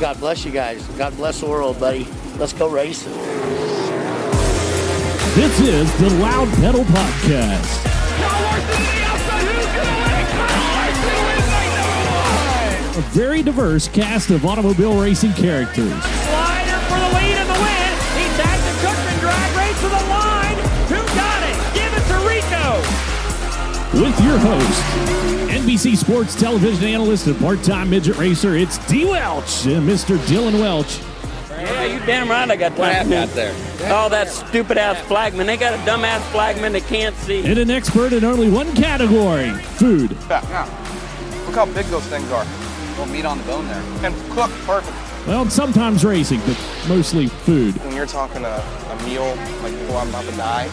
God bless you guys. God bless the world, buddy. Let's go racing. This is the Loud Pedal Podcast. A very diverse cast of automobile racing characters. Slider for the lead in the win. He tagged the Cookman drag race to the line. Who got it? Give it to Rico. With your host, NBC Sports television analyst and part-time midget racer, it's D. Welch and Mr. Dillon Welch. Yeah, you damn right I got time. out there? Oh, that stupid ass flagman. They got a dumb ass flagman that can't see. And an expert in only one category, food. Yeah, yeah. Look how big those things are. Little meat on the bone there. And cooked perfect. Well, sometimes racing, but mostly food. When you're talking a, a meal, like before I'm about to die,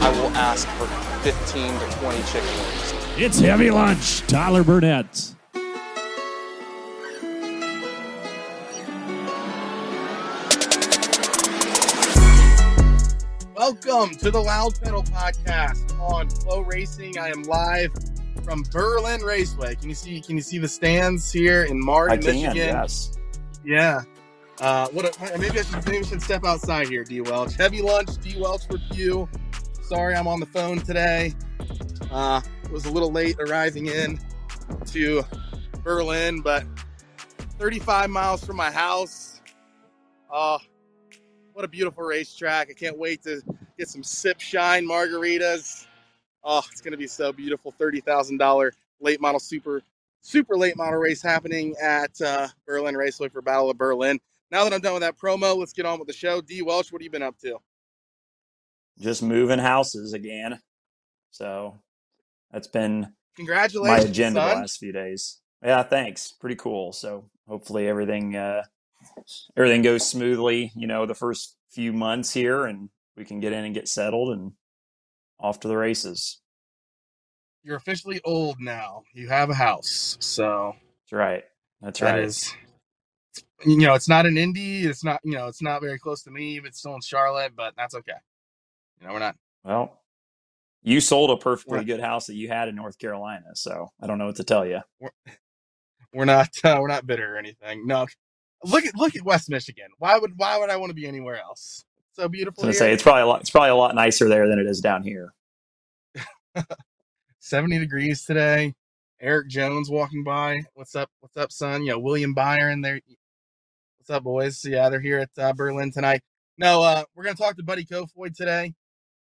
I will ask for 15 to 20 chicken wings. It's Heavy Lunch, Tyler Burnett. Welcome to the Loud Pedal Podcast on Flow Racing. I am live from Berlin Raceway. Can you see? Can you see the stands here in Martin, I can, Michigan? yes. Yeah. Uh, what? A, maybe I should maybe I should step outside here, D Welch. Heavy lunch, D Welch review. Sorry, I'm on the phone today. Uh, was a little late arriving in to Berlin, but 35 miles from my house. Oh, what a beautiful racetrack! I can't wait to get some sip shine margaritas. Oh, it's going to be so beautiful. $30,000 late model super, super late model race happening at uh, Berlin Raceway for Battle of Berlin. Now that I'm done with that promo, let's get on with the show. D. Welch, what have you been up to? Just moving houses again. So that's been my Congratulations, agenda the last few days. Yeah, thanks. Pretty cool. So hopefully everything uh everything goes smoothly, you know, the first few months here and we can get in and get settled and off to the races. You're officially old now. You have a house, so That's right. That's that right. is. You know, it's not an indie. It's not. You know, it's not very close to me. But it's still in Charlotte. But that's okay. You know, we're not. Well, you sold a perfectly good house that you had in North Carolina, so I don't know what to tell you. We're not. Uh, we're not bitter or anything. No. Look at look at West Michigan. Why would why would I want to be anywhere else? So I beautiful was here. gonna say it's probably a lot it's probably a lot nicer there than it is down here. 70 degrees today. Eric Jones walking by. What's up? What's up, son? You know, William Byron there. What's up, boys? Yeah, they're here at uh, Berlin tonight. No, uh, we're going to talk to Buddy Kofoid today.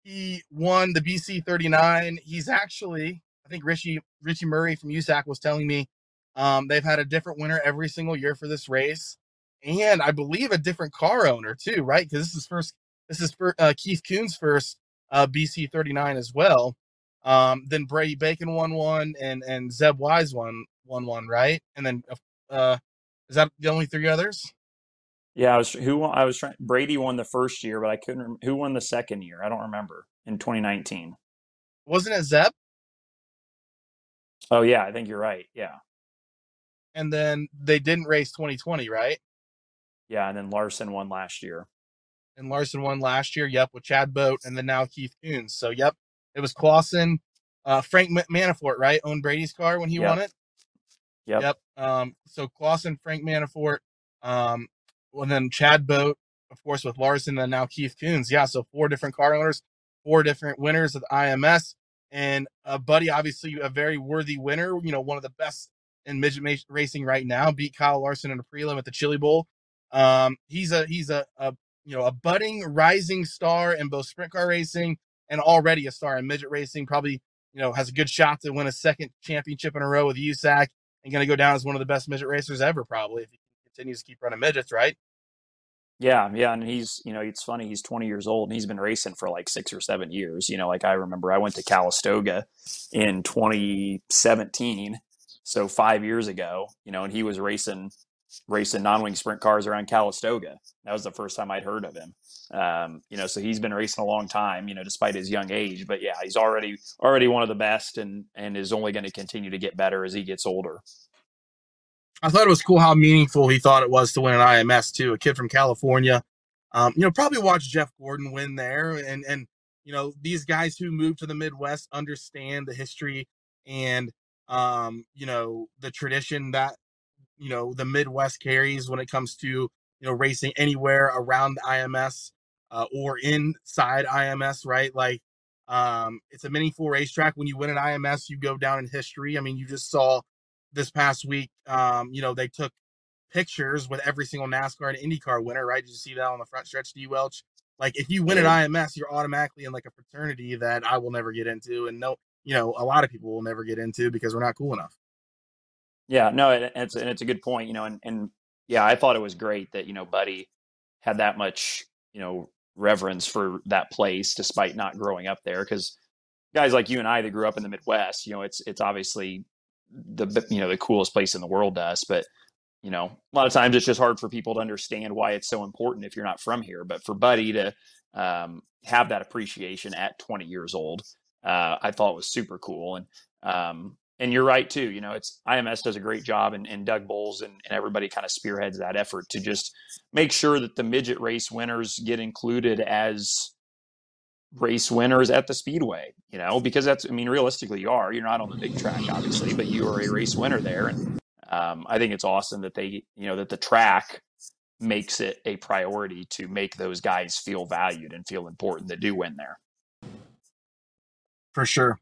He won the BC 39. He's actually, I think Richie Richie Murray from USAC was telling me um, they've had a different winner every single year for this race. And I believe a different car owner too, right? Because this is first, this is for uh, Keith Kunz first uh, BC 39 as well. Um, then Brady Bacon won one, and and Zeb Wise won won one, right? And then uh, is that the only three others? Yeah, I was who won, I was trying. Brady won the first year, but I couldn't. rem- Who won the second year? I don't remember in 2019. Wasn't it Zeb? Oh yeah, I think you're right. Yeah, And then they didn't race 2020, right? yeah, and then Larson won last year. And Larson won last year. Yep, with Chad Boat, and then now Keith Kunz. So yep, it was Clauson, uh, Frank Ma- Manafort, right? Owned Brady's car when he Yep. won it. Yep. Yep. Um, so Clauson, Frank Manafort, um, and then Chad Boat, of course, with Larson, and now Keith Kunz. Yeah, so four different car owners, four different winners of IMS, and uh, Buddy, obviously a very worthy winner. You know, one of the best in midget racing right now. Beat Kyle Larson in a prelim at the Chili Bowl. Um, he's a he's a, a you know a budding rising star in both sprint car racing and already a star in midget racing. Probably you know has a good shot to win a second championship in a row with USAC and going to go down as one of the best midget racers ever, probably if he continues to keep running midgets, right? Yeah, yeah, and he's you know it's funny he's 20 years old and he's been racing for like six or seven years. You know, like I remember I went to Calistoga in 2017, so five years ago. You know, and he was racing racing non-wing sprint cars around Calistoga. That was the first time I'd heard of him. Um, you know, so he's been racing a long time. You know, despite his young age, but yeah, he's already already one of the best, and and is only going to continue to get better as he gets older. I thought it was cool how meaningful he thought it was to win an IMS too. A kid from California, um, you know, probably watched Jeff Gordon win there, and and you know these guys who moved to the Midwest understand the history and um, you know the tradition that you know the Midwest carries when it comes to you know racing anywhere around the IMS uh, or inside IMS, right? Like um, it's a mini full racetrack. When you win an IMS, you go down in history. I mean, you just saw this past week. Um, you know, they took pictures with every single NASCAR and IndyCar winner, right? Did you see that on the front stretch, D Welch? Like if you win at IMS, you're automatically in like a fraternity that I will never get into, and no, you know, a lot of people will never get into because we're not cool enough. Yeah, no, it's and it's a good point, you know, and and yeah, I thought it was great that you know Buddy had that much you know reverence for that place despite not growing up there because guys like you and I that grew up in the Midwest, you know, it's it's obviously the you know the coolest place in the world to us, but you know, a lot of times it's just hard for people to understand why it's so important if you're not from here. But for Buddy to um, have that appreciation at 20 years old, uh, I thought was super cool. And um, and you're right too. You know, it's IMS does a great job, and, and Doug Boles and, and everybody kind of spearheads that effort to just make sure that the midget race winners get included as race winners at the speedway. You know, because that's I mean, realistically, you are. You're not on the big track, obviously, but you are a race winner there, and um, I think it's awesome that they, you know, that the track makes it a priority to make those guys feel valued and feel important that do win there. For sure.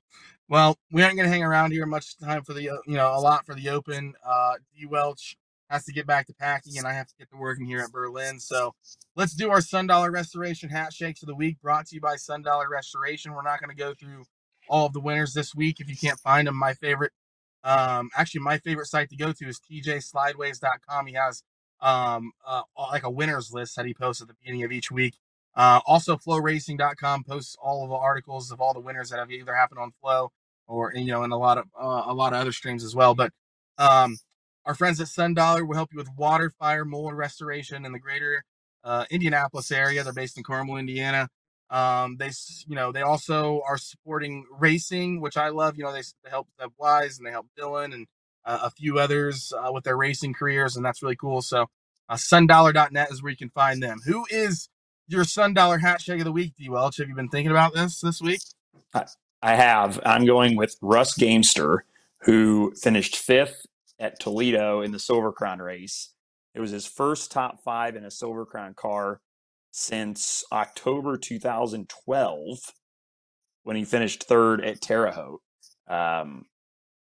Well, we aren't going to hang around here much time for the, you know, a lot for the Open. Uh, D. Welch has to get back to packing, and I have to get to working here at Berlin. So let's do our Sun Dollar Restoration hat shakes of the week, brought to you by Sun Dollar Restoration. We're not going to go through all of the winners this week. If you can't find them, my favorite, um, actually, my favorite site to go to is tjslideways.com. He has um, uh, like a winners list that he posts at the beginning of each week. Uh, also, flowracing.com posts all of the articles of all the winners that have either happened on Flow or you know, and a lot of uh, a lot of other streams as well. But um, our friends at Sun Dollar will help you with water, fire, mold restoration in the greater uh, Indianapolis area. They're based in Carmel, Indiana. Um, they, you know, they also are supporting racing, which I love. You know, they, they help Zeb Wise and they help Dylan and uh, a few others uh, with their racing careers, and that's really cool. So, uh, sundollar.net is where you can find them. Who is your Sun Dollar hashtag of the week, D. Welch? Have you been thinking about this this week? I have. I'm going with Russ Gamester, who finished fifth at Toledo in the Silver Crown race. It was his first top five in a Silver Crown car since October 2012 when he finished third at Terre Haute. Um,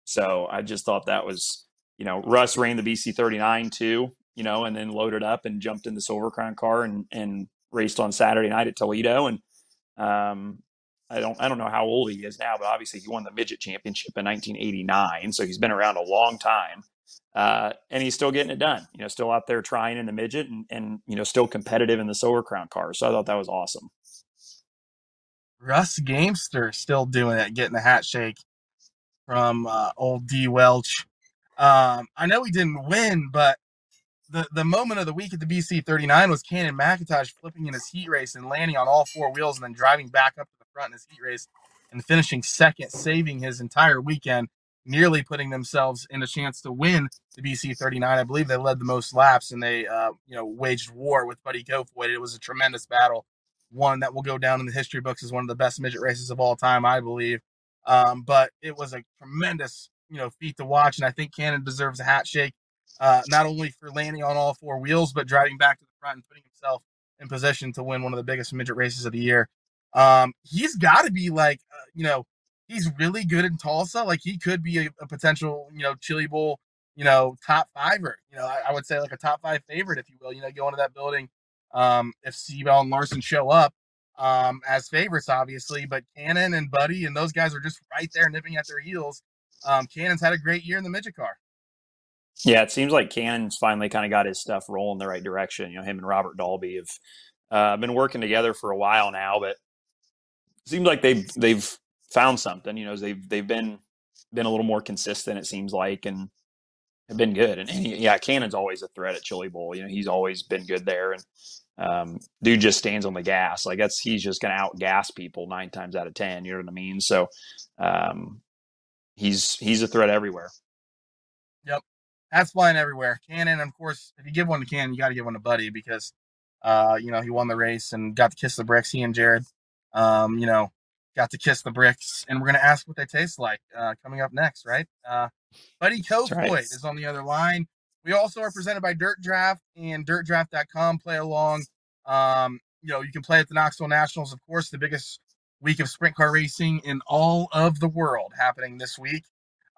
so I just thought that was, you know, Russ ran the BC 39 too, you know, and then loaded up and jumped in the Silver Crown car and, and raced on Saturday night at Toledo. And um, I don't I don't know how old he is now, but obviously he won the midget championship in 1989, so he's been around a long time, uh, and he's still getting it done. You know, still out there trying in the midget, and, and you know, still competitive in the Silver Crown cars. So I thought that was awesome. Russ Gamester still doing it, getting the hat shake from uh, old D Welch. Um, I know he didn't win, but the, the moment of the week at the BC 39 was Cannon McIntosh flipping in his heat race and landing on all four wheels and then driving back up to the front in his heat race and finishing second, saving his entire weekend, nearly putting themselves in a chance to win the BC 39. I believe they led the most laps and they, uh, you know, waged war with Buddy Kofoid. It was a tremendous battle, one that will go down in the history books as one of the best midget races of all time, I believe. Um, but it was a tremendous, you know, feat to watch, and I think Cannon deserves a hat shake uh, not only for landing on all four wheels, but driving back to the front and putting himself in position to win one of the biggest midget races of the year. Um, he's got to be like, uh, you know, he's really good in Tulsa. Like he could be a, a potential, you know, Chili Bowl, you know, top fiver. You know, I, I, would say like a top five favorite, if you will. You know, go into that building um, if Seavey and Larson show up um, as favorites, obviously. But Cannon and Buddy and those guys are just right there, nipping at their heels. Um, Cannon's had a great year in the midget car. Yeah, it seems like Cannon's finally kind of got his stuff rolling the right direction. You know, him and Robert Dalby have uh, been working together for a while now, but seems like they've they've found something. You know, they've they've been been a little more consistent. It seems like, and have been good. And, and yeah, Cannon's always a threat at Chili Bowl. You know, he's always been good there, and um, dude just stands on the gas. Like that's he's just to outgas people nine times out of ten. You know what I mean? So um, he's he's a threat everywhere. Yep that's flying everywhere. Cannon, of course, if you give one to Cannon, you got to give one to Buddy because, uh, you know, he won the race and got to kiss the bricks. He and Jared, um, you know, got to kiss the bricks, and we're gonna ask what they taste like uh, coming up next, right? Uh, Buddy Kofoid right. is on the other line. We also are presented by Dirt Draft and DirtDraft.com. Play along. Um, you know, you can play at the Knoxville Nationals, of course, the biggest week of sprint car racing in all of the world happening this week.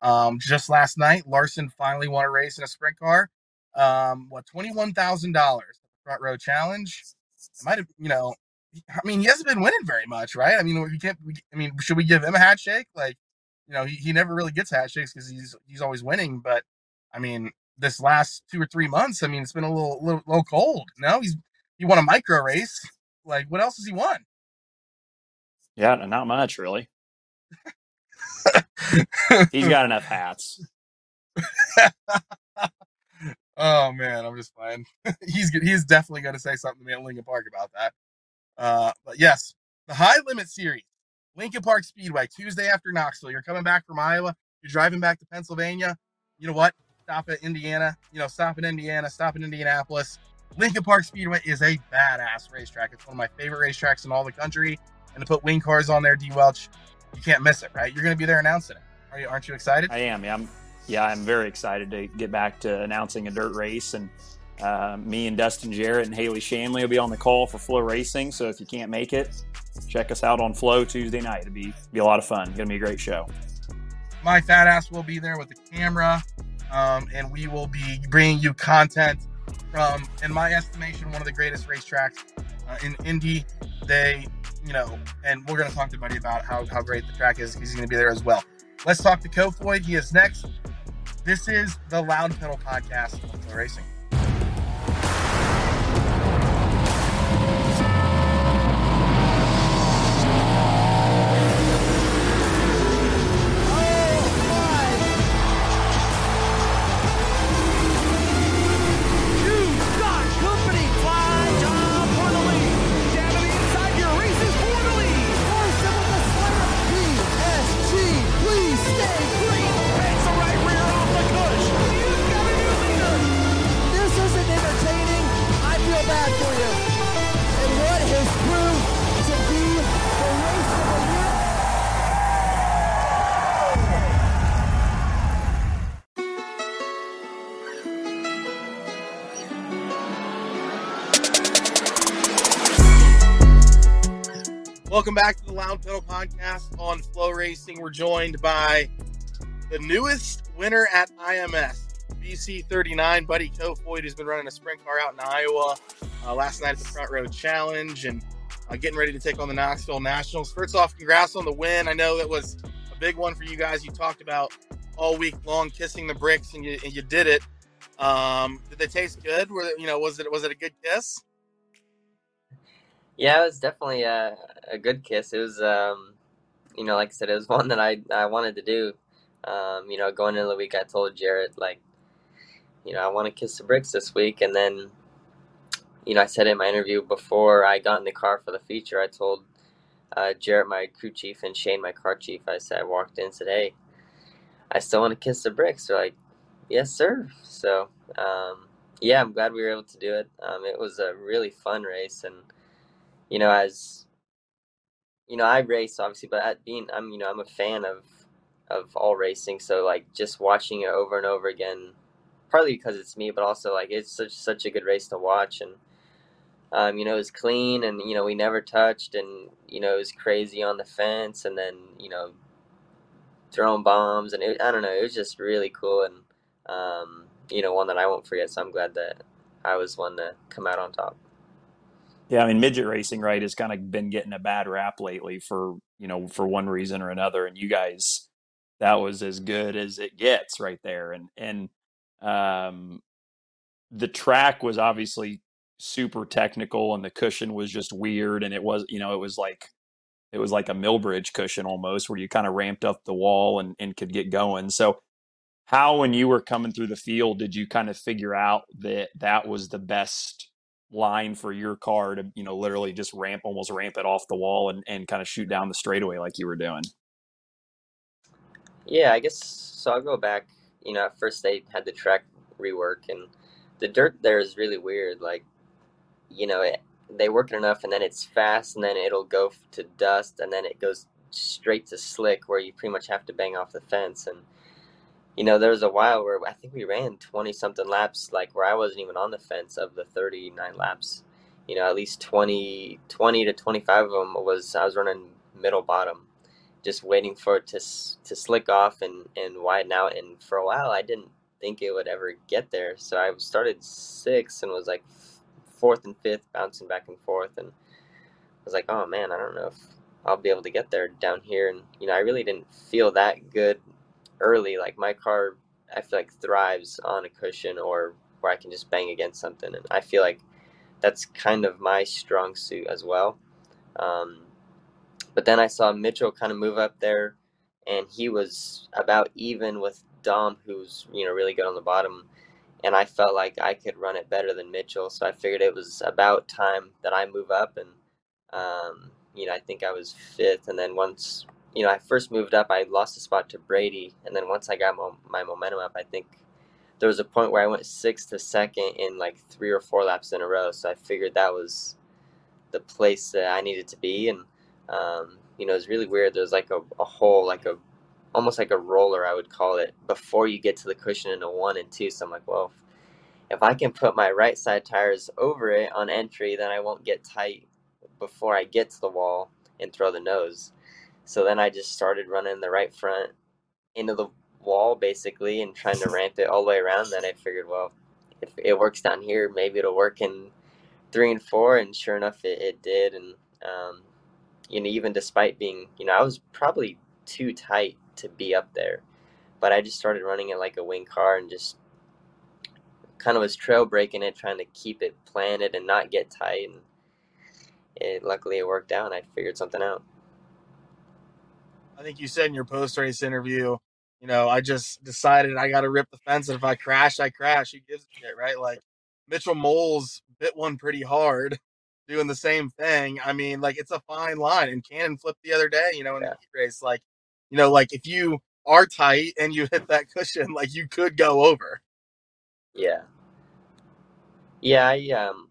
Um, just last night, Larson finally won a race in a sprint car. Um, what twenty one thousand dollars front row challenge? It might have, you know, I mean, he hasn't been winning very much, right? I mean, we can't. We, I mean, should we give him a hat shake? Like, you know, he, he never really gets hat shakes because he's he's always winning. But I mean, this last two or three months, I mean, it's been a little little, little cold. No, he's he won a micro race. Like, what else has he won? Yeah, not much really. He's got enough hats. oh man, I'm just playing. he's he's definitely going to say something to me at Lincoln Park about that. Uh, but yes, the High Limit Series, Lincoln Park Speedway, Tuesday after Knoxville. You're coming back from Iowa. You're driving back to Pennsylvania. You know what? Stop at Indiana. You know, stop in Indiana. Stop in Indianapolis. Lincoln Park Speedway is a badass racetrack. It's one of my favorite racetracks in all the country. And to put wing cars on there, D Welch, you can't miss it, right? You're going to be there announcing it. Are you? Aren't you excited? I am. Yeah, I'm. Yeah, I'm very excited to get back to announcing a dirt race, and uh, me and Dustin Jarrett and Haley Shanley will be on the call for Flow Racing. So if you can't make it, check us out on Flow Tuesday night. It'll be be a lot of fun. It's gonna be a great show. My fat ass will be there with the camera, um, and we will be bringing you content from, in my estimation, one of the greatest racetracks uh, in Indy. They, you know, and we're to talk to Buddy about how, how great the track is. He's to be there as well. Let's talk to Kofoid. He is next. This is the Loud Pedal Podcast on Racing. Welcome back to the Loud Pedal Podcast on Flow Racing. We're joined by the newest winner at IMS, BC39, Buddy Kofoid, who's been running a sprint car out in Iowa uh, last night at the Front Row Challenge and uh, getting ready to take on the Knoxville Nationals. First off, congrats on the win. I know that was a big one for you guys. You talked about all week long kissing the bricks, and you, and you did it. Um, did they taste good? Were they, you know was it was it a good kiss? Yeah, it was definitely a, a good kiss. It was, um, you know, like I said, it was one that I, I wanted to do. Um, you know, going into the week, I told Jared, like, you know, I want to kiss the bricks this week. And then, you know, I said in my interview before I got in the car for the feature, I told uh, my crew chief, and Shane, my car chief, I said, I walked in and said, hey, I still want to kiss the bricks. They're like, yes, sir. So, um, yeah, I'm glad we were able to do it. Um, it was a really fun race. And, you know, as you know, I race obviously, but at being, I'm, you know, I'm a fan of of all racing. So like just watching it over and over again, partly because it's me, but also like it's such such a good race to watch. And um, you know, it was clean, and you know, we never touched, and you know, it was crazy on the fence, and then you know, throwing bombs, and it, I don't know, it was just really cool, and um, you know, one that I won't forget. So I'm glad that I was one to come out on top. Yeah, I mean, midget racing, right, has kind of been getting a bad rap lately for you know for one reason or another, and you guys, that was as good as it gets right there, and and um, the track was obviously super technical, and the cushion was just weird, and it was you know it was like it was like a millbridge cushion almost, where you kind of ramped up the wall and and could get going. So how when you were coming through the field did you kind of figure out that that was the best line for your car to you know literally just ramp almost ramp it off the wall and, and kind of shoot down the straightaway like you were doing. Yeah i guess so i'll go back you know at first they had the track rework and the dirt there is really weird like you know it, they work it enough and then it's fast and then it'll go to dust and then it goes straight to slick where you pretty much have to bang off the fence and you know, there was a while where I think we ran 20 something laps, like where I wasn't even on the fence of the 39 laps. You know, at least 20, 20 to 25 of them was, I was running middle bottom, just waiting for it to, to slick off and, and widen out. And for a while, I didn't think it would ever get there. So I started sixth and was like fourth and fifth, bouncing back and forth. And I was like, oh man, I don't know if I'll be able to get there down here. And, you know, I really didn't feel that good early. Like my car, I feel like thrives on a cushion or where I can just bang against something. And I feel like that's kind of my strong suit as well. Um, but then I saw Mitchell kind of move up there, and he was about even with Dom, who's you know really good on the bottom. And I felt like I could run it better than Mitchell, so I figured it was about time that I move up. And um, you know, I think I was fifth, and then once you know I first moved up, I lost a spot to Brady, and then once I got mo- my momentum up, I think there was a point where I went sixth to second in like three or four laps in a row. So I figured that was the place that I needed to be, and um, you know, it's really weird. There's like a, a hole, like a almost like a roller, I would call it, before you get to the cushion in a one and two. So I'm like, well, if I can put my right side tires over it on entry, then I won't get tight before I get to the wall and throw the nose. So then I just started running the right front into the wall basically and trying to ramp it all the way around. Then I figured, well, if it works down here, maybe it'll work in three and four. And sure enough, it, it did. And, um, you know, even despite being, you know, I was probably too tight to be up there, but I just started running it like a wing car and just kind of was trail breaking it, trying to keep it planted and not get tight. And it luckily it worked out. and I figured something out. I think you said in your post race interview, you know, I just decided I got to rip the fence, and if I crash, I crash. Who gives a shit, right? Like Mitchell Moles bit one pretty hard, doing the same thing. I mean, like it's a fine line. And Cannon flipped the other day, you know, in yeah. the heat race. Like, you know, like if you are tight and you hit that cushion, like you could go over. Yeah. Yeah, I um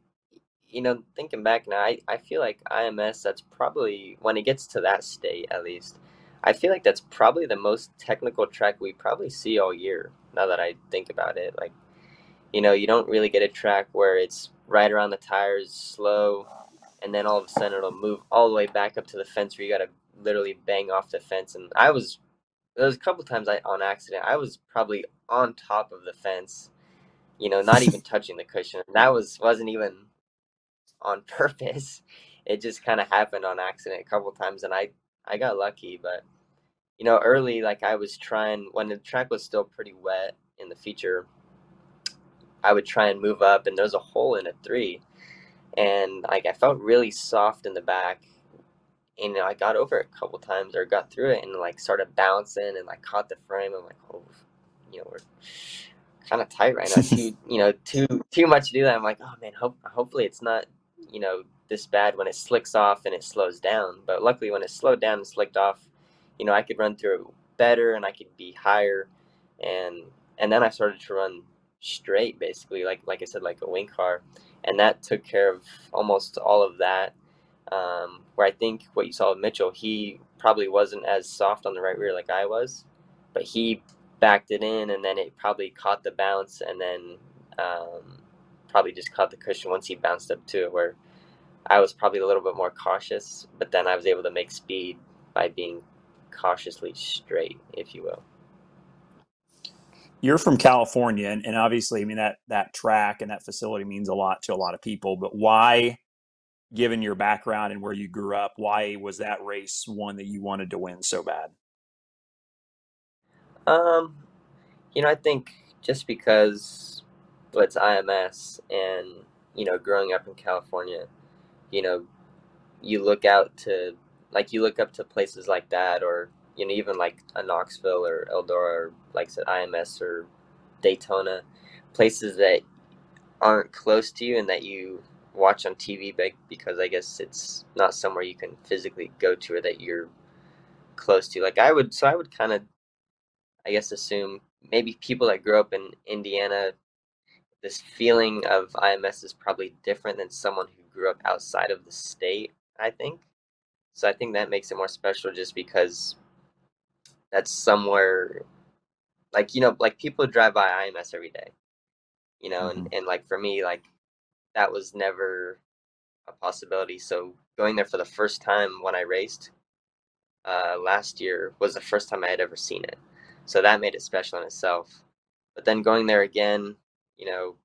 you know, thinking back now, I, I feel like IMS that's probably when it gets to that state at least, I feel like that's probably the most technical track we probably see all year. Now that I think about it, like you know, you don't really get a track where it's right around the tires, slow, and then all of a sudden it'll move all the way back up to the fence where you got to literally bang off the fence. And I was there was a couple times I on accident I was probably on top of the fence, you know, not even touching the cushion. That was wasn't even on purpose. It just kind of happened on accident a couple times, and I I got lucky, but you know, early, like I was trying when the track was still pretty wet in the feature, I would try and move up, and there's a hole in a three, and like I felt really soft in the back, and you know, I got over it a couple times or got through it, and like started bouncing and like caught the frame. I'm like, oh, you know, we're kind of tight right now. too, you know, too too much to do that. I'm like, oh man, hope hopefully it's not, you know, this bad when it slicks off and it slows down. But luckily, when it slowed down and slicked off, you know, I could run through it better and I could be higher, and and then I started to run straight, basically, like like I said, like a wing car, and that took care of almost all of that. Um, where I think what you saw with Mitchell, he probably wasn't as soft on the right rear like I was, but he backed it in, and then it probably caught the bounce, and then um, probably just caught the cushion once he bounced up to it. Where I was probably a little bit more cautious, but then I was able to make speed by being cautiously straight, if you will. You're from California, and, and obviously, I mean that that track and that facility means a lot to a lot of people. But why, given your background and where you grew up, why was that race one that you wanted to win so bad? Um, you know, I think just because well, it's IMS, and you know, growing up in California, you know, you look out to like you look up to places like that, or you know, even like a Knoxville or Eldora, or like I said, IMS or Daytona, places that aren't close to you and that you watch on TV because I guess it's not somewhere you can physically go to or that you're close to. Like I would, so I would kind of, I guess, assume maybe people that grew up in Indiana, this feeling of IMS is probably different than someone who grew up outside of the state. I think so I think that makes it more special just because that's somewhere like you know like people drive by IMS every day, you know, Mhm. and and like for me like that was never a possibility. So going there for the first time when I raced uh, last year was the first time I had ever seen it. So that made it special in itself. But then going there again, you know,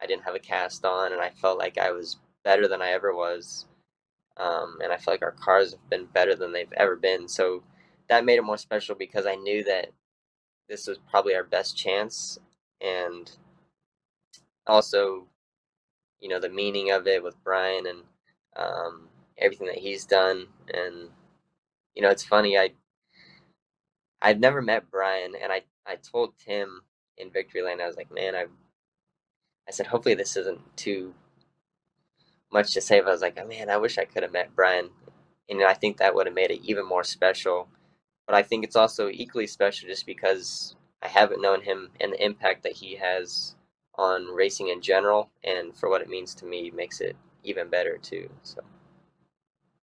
I didn't have a cast on, and I felt like I was better than I ever was. Um, and I feel like our cars have been better than they've ever been. So that made it more special because I knew that this was probably our best chance, and also, you know, the meaning of it with Bryan and um, everything that he's done. And you know, it's funny. I I've never met Bryan, and I I told Tim in Victory Lane, I was like, man, I I said, hopefully this isn't too much to say. But I was like, oh, man, I wish I could have met Bryan, and I think that would have made it even more special. But I think it's also equally special just because I haven't known him and the impact that he has on racing in general, and for what it means to me, makes it even better too. So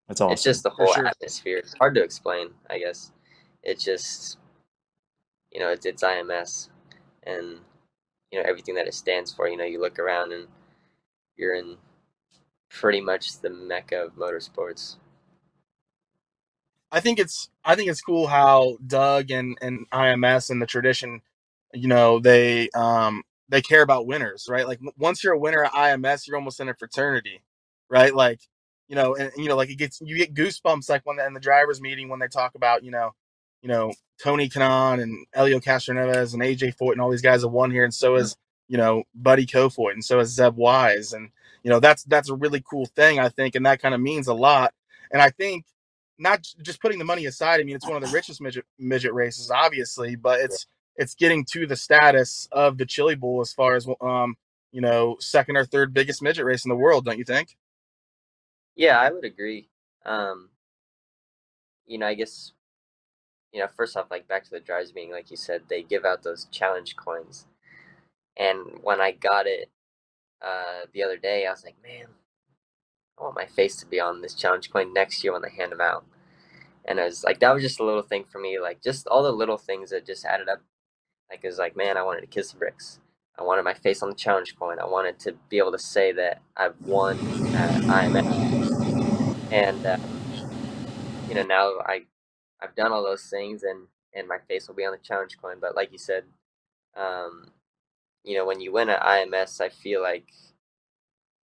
That's awesome. it's just the whole sure. atmosphere. It's hard to explain, I guess. It's just, you know, it's, it's IMS, and you know everything that it stands for. You know, you look around and you're in pretty much the mecca of motorsports. I think it's I think it's cool how Doug and and IMS and the tradition, you know, they um they care about winners, right? Like once you're a winner at IMS, you're almost in a fraternity, right? Like you know, and you know, like it gets you get goosebumps like when in the drivers meeting when they talk about you know, you know Tony Kanaan and Helio Castroneves and AJ Foyt and all these guys have won here, and so is you know Buddy Kofoid and so is Zeb Wise, and you know that's that's a really cool thing I think, and that kind of means a lot. And I think not just putting the money aside. I mean, it's one of the richest midget midget races, obviously, but it's it's getting to the status of the Chili Bowl as far as um you know second or third biggest midget race in the world, don't you think? Yeah, I would agree. Um, you know, I guess, you know, first off, like back to the drives being like you said, they give out those challenge coins. And when I got it uh, the other day, I was like, man, I want my face to be on this challenge coin next year when they hand them out. And I was like, that was just a little thing for me, like just all the little things that just added up. Like it was like, man, I wanted to kiss the bricks. I wanted my face on the challenge coin. I wanted to be able to say that I've won at IMS and uh, you know now I I've done all those things and and my face will be on the challenge coin. But like you said, um, you know when you win at IMS, I feel like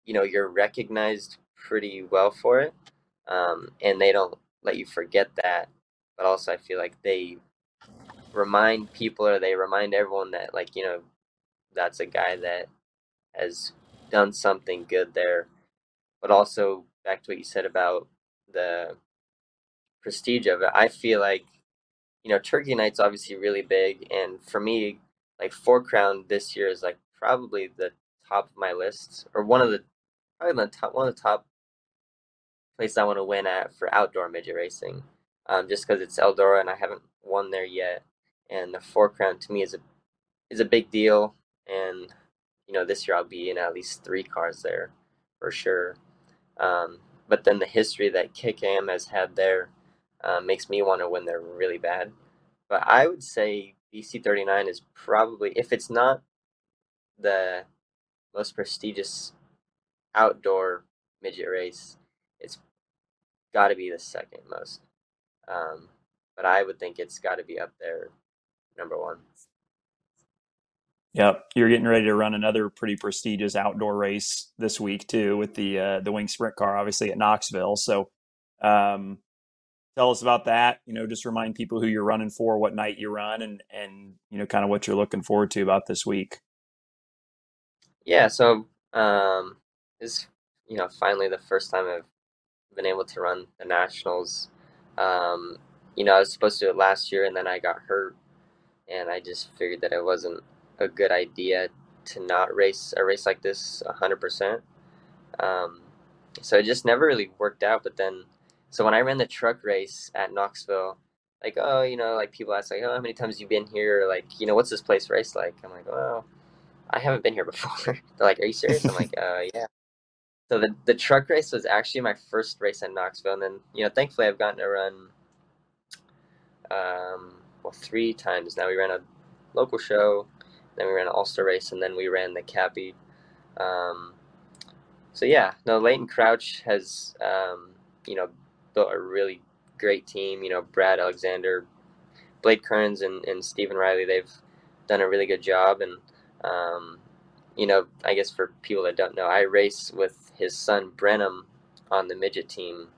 you know you're recognized pretty well for it, um, and they don't let you forget that. But also, I feel like they remind people or they remind everyone that like you know that's a guy that has done something good there but also back to what you said about the prestige of it i feel like you know turkey night's obviously really big and for me like four crown this year is like probably the top of my list or one of the probably the top one of the top places i want to win at for outdoor midget racing um, just because it's eldora and i haven't won there yet. And the four crown to me is a is a big deal. And you know this year i'll be in at least three cars there for sure. Um, but then the history that KKM has had there uh, makes me want to win there really bad. But I would say BC 39 is probably, if it's not the most prestigious outdoor midget race, it's got to be the second most. Um, but I would think it's got to be up there, number one. Yep, you're getting ready to run another pretty prestigious outdoor race this week too, with the uh, the wing sprint car, obviously at Knoxville. So, um, tell us about that. You know, just remind people who you're running for, what night you run, and and you know, kind of what you're looking forward to about this week. Yeah, so um, is, you know finally the first time I've been able to run the nationals. Um, you know, I was supposed to do it last year, and then I got hurt, and I just figured that it wasn't a good idea to not race a race like this 100%. Um, so it just never really worked out. But then, so when I ran the truck race at Knoxville, like, oh, you know, like people ask, like, oh, how many times you been here? Like, you know, what's this place race like? I'm like, well, I haven't been here before. They're like, are you serious? I'm like, uh, yeah. So the the truck race was actually my first race at Knoxville, and then you know, thankfully, I've gotten to run, um, well, three times now. We ran a local show. Then we ran an All Star race, and then we ran the Cappy. Um, so yeah, no, Leighton Crouch has um, you know built a really great team. You know, Brad Alexander, Blake Kearns, and, and Stephen Riley. They've done a really good job, and um, you know, I guess for people that don't know, I race with his son Brenham on the midget team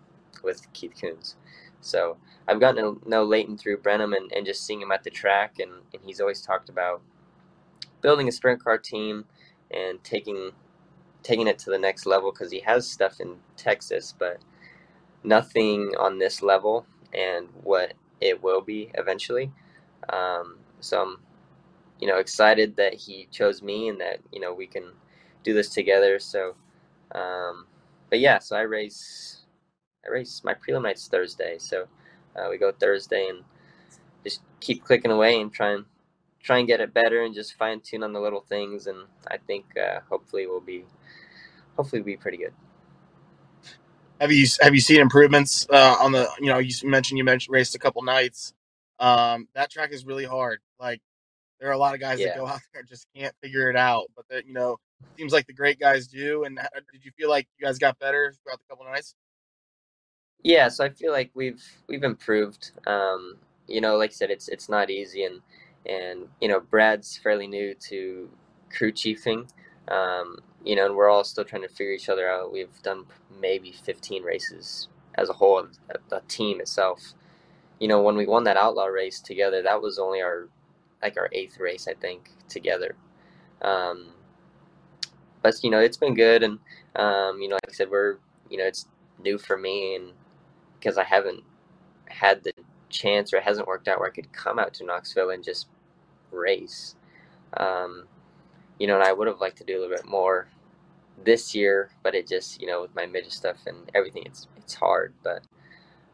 with Keith Kunz. So I've gotten to know Leighton through Brenham and, and just seeing him at the track, and, and he's always talked about building a sprint car team and taking taking it to the next level because he has stuff in Texas, but nothing on this level and what it will be eventually. Um, so I'm, you know, excited that he chose me and that you know we can do this together. So, um, but yeah, so I race, I race my prelim night's Thursday, so uh, we go Thursday and just keep clicking away and try and try and get it better and just fine tune on the little things. And I think uh, hopefully we'll be hopefully we'll be pretty good. Have you have you seen improvements uh, on the? You know, you mentioned you mentioned raced a couple nights. Um, that track is really hard. Like there are a lot of guys Yeah. that go out there and just can't figure it out. But that you know, seems like the great guys do. And h- did you feel like you guys got better throughout the couple nights? Yeah, so I feel like we've we've improved. Um, you know, like I said, it's it's not easy, and and you know, Brad's fairly new to crew chiefing. Um, you know, and we're all still trying to figure each other out. We've done maybe 15 races as a whole, a team itself. You know, when we won that outlaw race together, that was only our like our eighth race, I think, together. Um, but you know, it's been good, and um, you know, like I said, we're you know, it's new for me, and because I haven't had the chance or it hasn't worked out where I could come out to Knoxville and just race. Um, you know, and I would have liked to do a little bit more this year, but it just, you know, with my midget stuff and everything, it's it's hard. But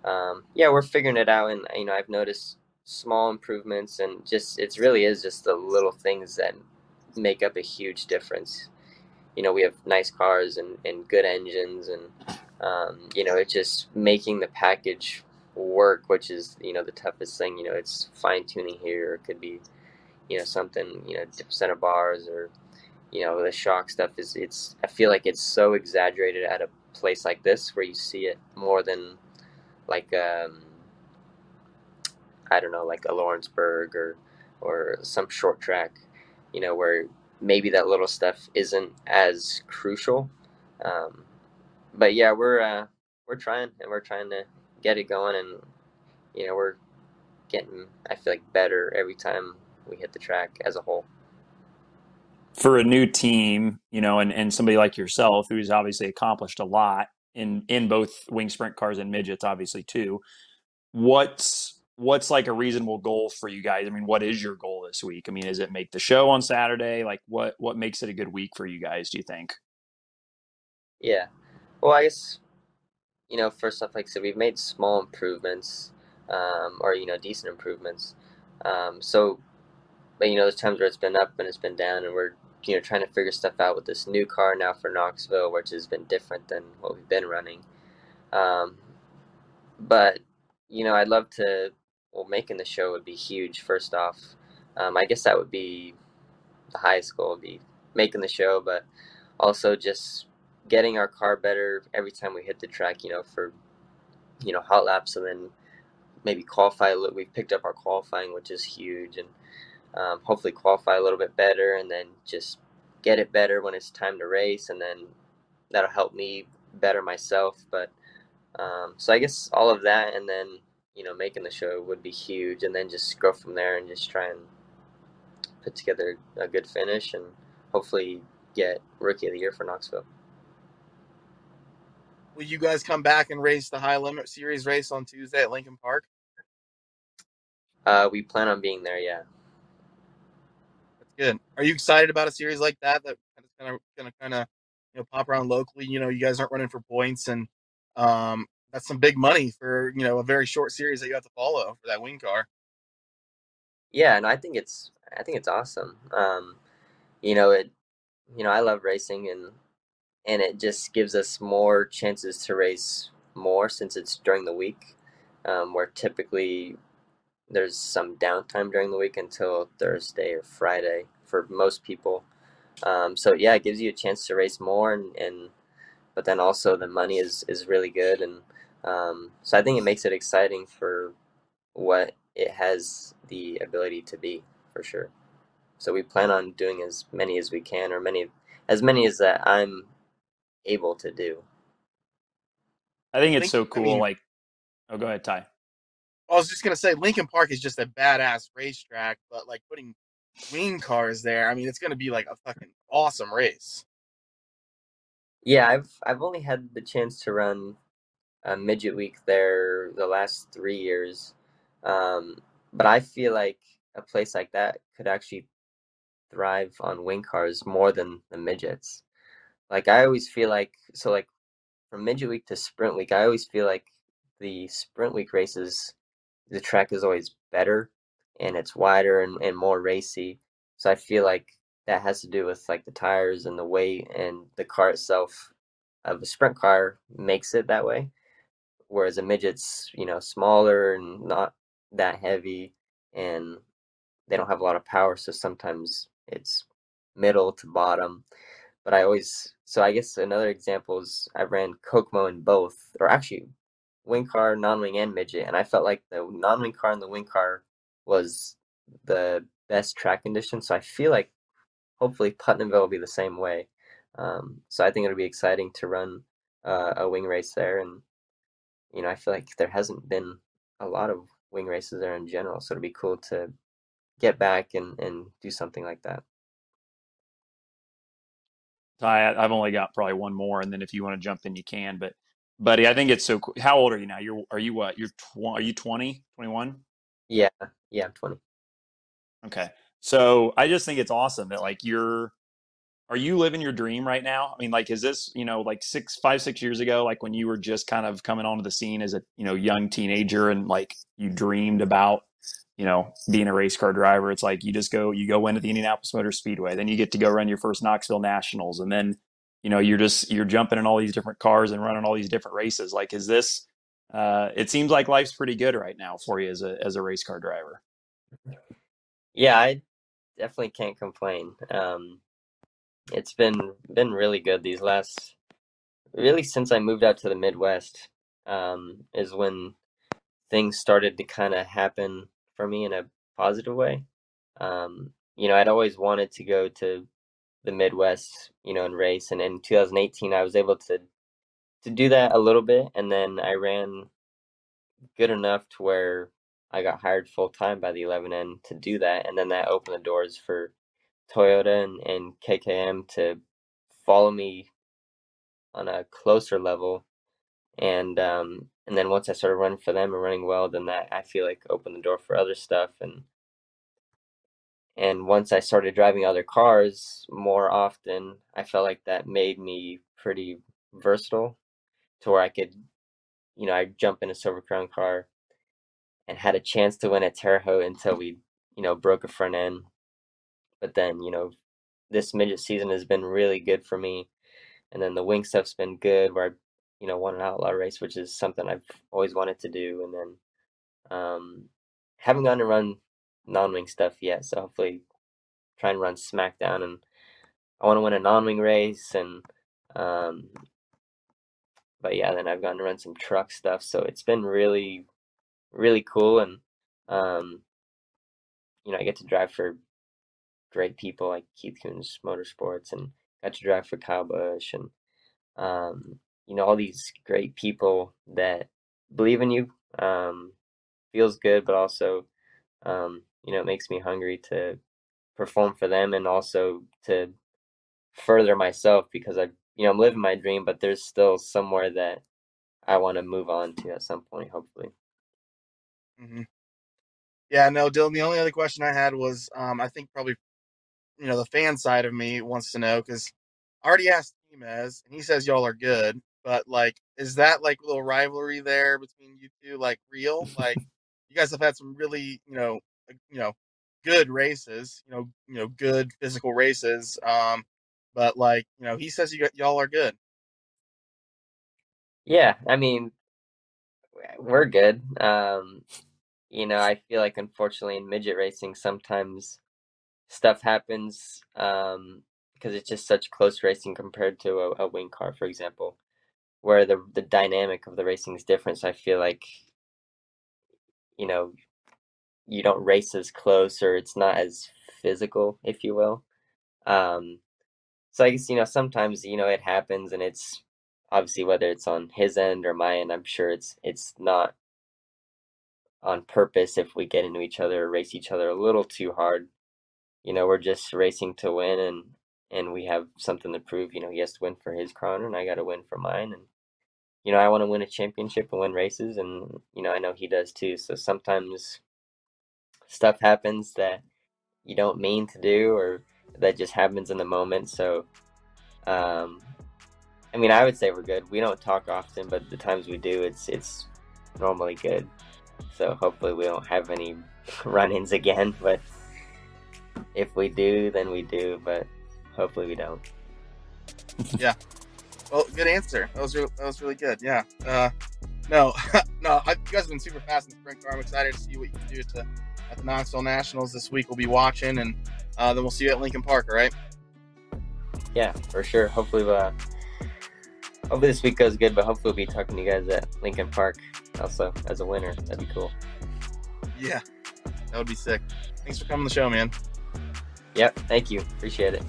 um, yeah, we're figuring it out, and you know, I've noticed small improvements, and just it really is just the little things that make up a huge difference. You know, we have nice cars and, and good engines, and um, you know, it's just making the package work, which is you know the toughest thing. You know, it's fine tuning here. It could be, you know, something you know, center bars or you know the shock stuff is. It's I feel like it's so exaggerated at a place like this where you see it more than like um, I don't know, like a Lawrenceburg or or some short track. You know, where maybe that little stuff isn't as crucial. Um, but yeah, we're uh, we're trying and we're trying to get it going, and you know we're getting I feel like better every time we hit the track as a whole. for a new team, you know, and, and somebody like yourself who's obviously accomplished a lot in in both wing sprint cars and midgets, obviously too. What's what's like a reasonable goal for you guys? I mean, what is your goal this week? I mean, is it make the show on Saturday? Like, what what makes it a good week for you guys? Do you think? Yeah. Well, I guess, you know, first off, like I said, we've made small improvements, um, or, you know, decent improvements. Um, so, but, you know, there's times where it's been up and it's been down, and we're, you know, trying to figure stuff out with this new car now for Knoxville, which has been different than what we've been running. Um, but, you know, I'd love to, well, making the show would be huge, first off. Um, I guess that would be the highest goal, would be making the show, but also just getting our car better every time we hit the track, you know, for you know hot laps, and then maybe qualify. a little. We've picked up our qualifying, which is huge, and um, hopefully qualify a little bit better, and then just get it better when it's time to race, and then that'll help me better myself. But um, so I guess all of that, and then you know making the show would be huge, and then just go from there and just try and put together a good finish, and hopefully get rookie of the year for Knoxville. Will you guys come back and race the high limit series race on Tuesday at Lincoln Park? Uh, we plan on being there, yeah. Good. Are you excited about a series like that that kind of going to kind of you know pop around locally? You know, you guys aren't running for points, and um, that's some big money for you know a very short series that you have to follow for that wing car. Yeah, and I think it's I think it's awesome. Um, you know, it you know, I love racing and and it just gives us more chances to race more since it's during the week. Um, where typically there's some downtime during the week until Thursday or Friday for most people. Um, so yeah, it gives you a chance to race more, and, and but then also the money is is really good, and um, so I think it makes it exciting for what it has the ability to be for sure. So we plan on doing as many as we can, or many as many as that I'm able to do. I think it's Think- so I cool. mean- like, oh, go ahead, Ty. I was just gonna say Lincoln Park is just a badass racetrack, but like putting wing cars there, I mean, it's gonna be like a fucking awesome race. Yeah, I've I've only had the chance to run a midget week there the last three years, um, but I feel like a place like that could actually thrive on wing cars more than the midgets. Like I always feel like so like from midget week to sprint week, I always feel like the sprint week races, the track is always better and it's wider and, and more racy. So I feel like that has to do with like the tires and the weight and the car itself of a sprint car makes it that way. Whereas a midget's, you know, smaller and not that heavy and they don't have a lot of power, so sometimes it's middle to bottom. But I always so I guess another example is I ran Kokomo in both, or actually wing car, non wing and midget, and I felt like the non wing car and the wing car was the best track condition. So I feel like hopefully Putnamville will be the same way. Um, so I think it'll be exciting to run uh, a wing race there, and you know I feel like there hasn't been a lot of wing races there in general, so it'll be cool to get back and and do something like that. I- I've only got probably one more, and then if you want to jump in, you can. But, buddy, I think it's so cool. How old are you now? You're are you what? You're tw- are you 20, 21? Yeah, yeah, I'm 20. Okay. So I just think it's awesome that like you're are you living your dream right now? I mean, like is this, you know, like six, five, six years ago, like when you were just kind of coming onto the scene as a, you know, young teenager and like you dreamed about, you know, being a race car driver. It's like you just go, you go into the Indianapolis Motor Speedway, then you get to go run your first Knoxville Nationals, and then, you know, you're just you're jumping in all these different cars and running all these different races. Like, is this uh it seems like life's pretty good right now for you as a as a race car driver. Yeah, I definitely can't complain. Um, it's been been really good these last, really since I moved out to the Midwest, um, is when things started to kind of happen for me in a positive way. Um, you know, I'd always wanted to go to the Midwest, you know, and race, and in 2018 I was able to to do that a little bit, and then I ran good enough to where I got hired full time by the 11N to do that, and then that opened the doors for Toyota and, and KKM to follow me on a closer level, and um, and then once I started running for them and running well, then that I feel like opened the door for other stuff, and and once I started driving other cars more often, I felt like that made me pretty versatile, to where I could, you know, I jump in a Silver Crown car and had a chance to win at Terre Haute until we, you know, broke a front end. But then, you know, this midget season has been really good for me. And then the wing stuff's been good where I, you know, won an outlaw race, which is something I've always wanted to do. And then um haven't gotten to run non wing stuff yet. So hopefully try and run SmackDown and I want to win a non wing race and um but yeah, then I've gotten to run some truck stuff. So it's been really really cool and um you know i get to drive for great people like keith Kunz motorsports and got to drive for kyle busch and um you know all these great people that believe in you um feels good but also um you know it makes me hungry to perform for them and also to further myself because i you know i'm living my dream but there's still somewhere that i want to move on to at some point hopefully hmm Yeah, no, Dillon. The only other question I had was, um, I think probably, you know, the fan side of me wants to know because I already asked T-Mez, and he says y'all are good, but like, is that like a little rivalry there between you two, like real? Like, you guys have had some really, you know, you know, good races, you know, you know, good physical races. Um, but like, you know, he says you y'all are good. Yeah, I mean, we're good. Um, you know, I feel like unfortunately in midget racing sometimes stuff happens um, because it's just such close racing compared to a, a wing car, for example, where the the dynamic of the racing is different. So I feel like, you know, you don't race as close or it's not as physical, if you will. Um, so I guess you know sometimes you know it happens, and it's obviously whether it's on his end or my end. I'm sure it's it's not on purpose if we get into each other or race each other a little too hard. You know, we're just racing to win and and we have something to prove. You know, he has to win for his crown and I got to win for mine. And you know, I want to win a championship and win races, and you know, I know he does too. So sometimes stuff happens that you don't mean to do or that just happens in the moment. So, um, I mean, I would say we're good. We don't talk often, but the times we do, it's it's normally good. So hopefully we don't have any run-ins again. But if we do, then we do. But hopefully we don't. yeah. Well, good answer. That was re- that was really good. Yeah. Uh, no, no. I, you guys have been super fast in the sprint car. I'm excited to see what you can do the at the Knoxville Nationals this week. We'll be watching, and uh, then we'll see you at Lincoln Park. All right. Yeah, for sure. Hopefully, uh, hopefully this week goes good. But hopefully, we'll be talking to you guys at Lincoln Park also as a winner. That'd be cool. Yeah, that would be sick. Thanks for coming to the show, man. Yep. Thank you. Appreciate it.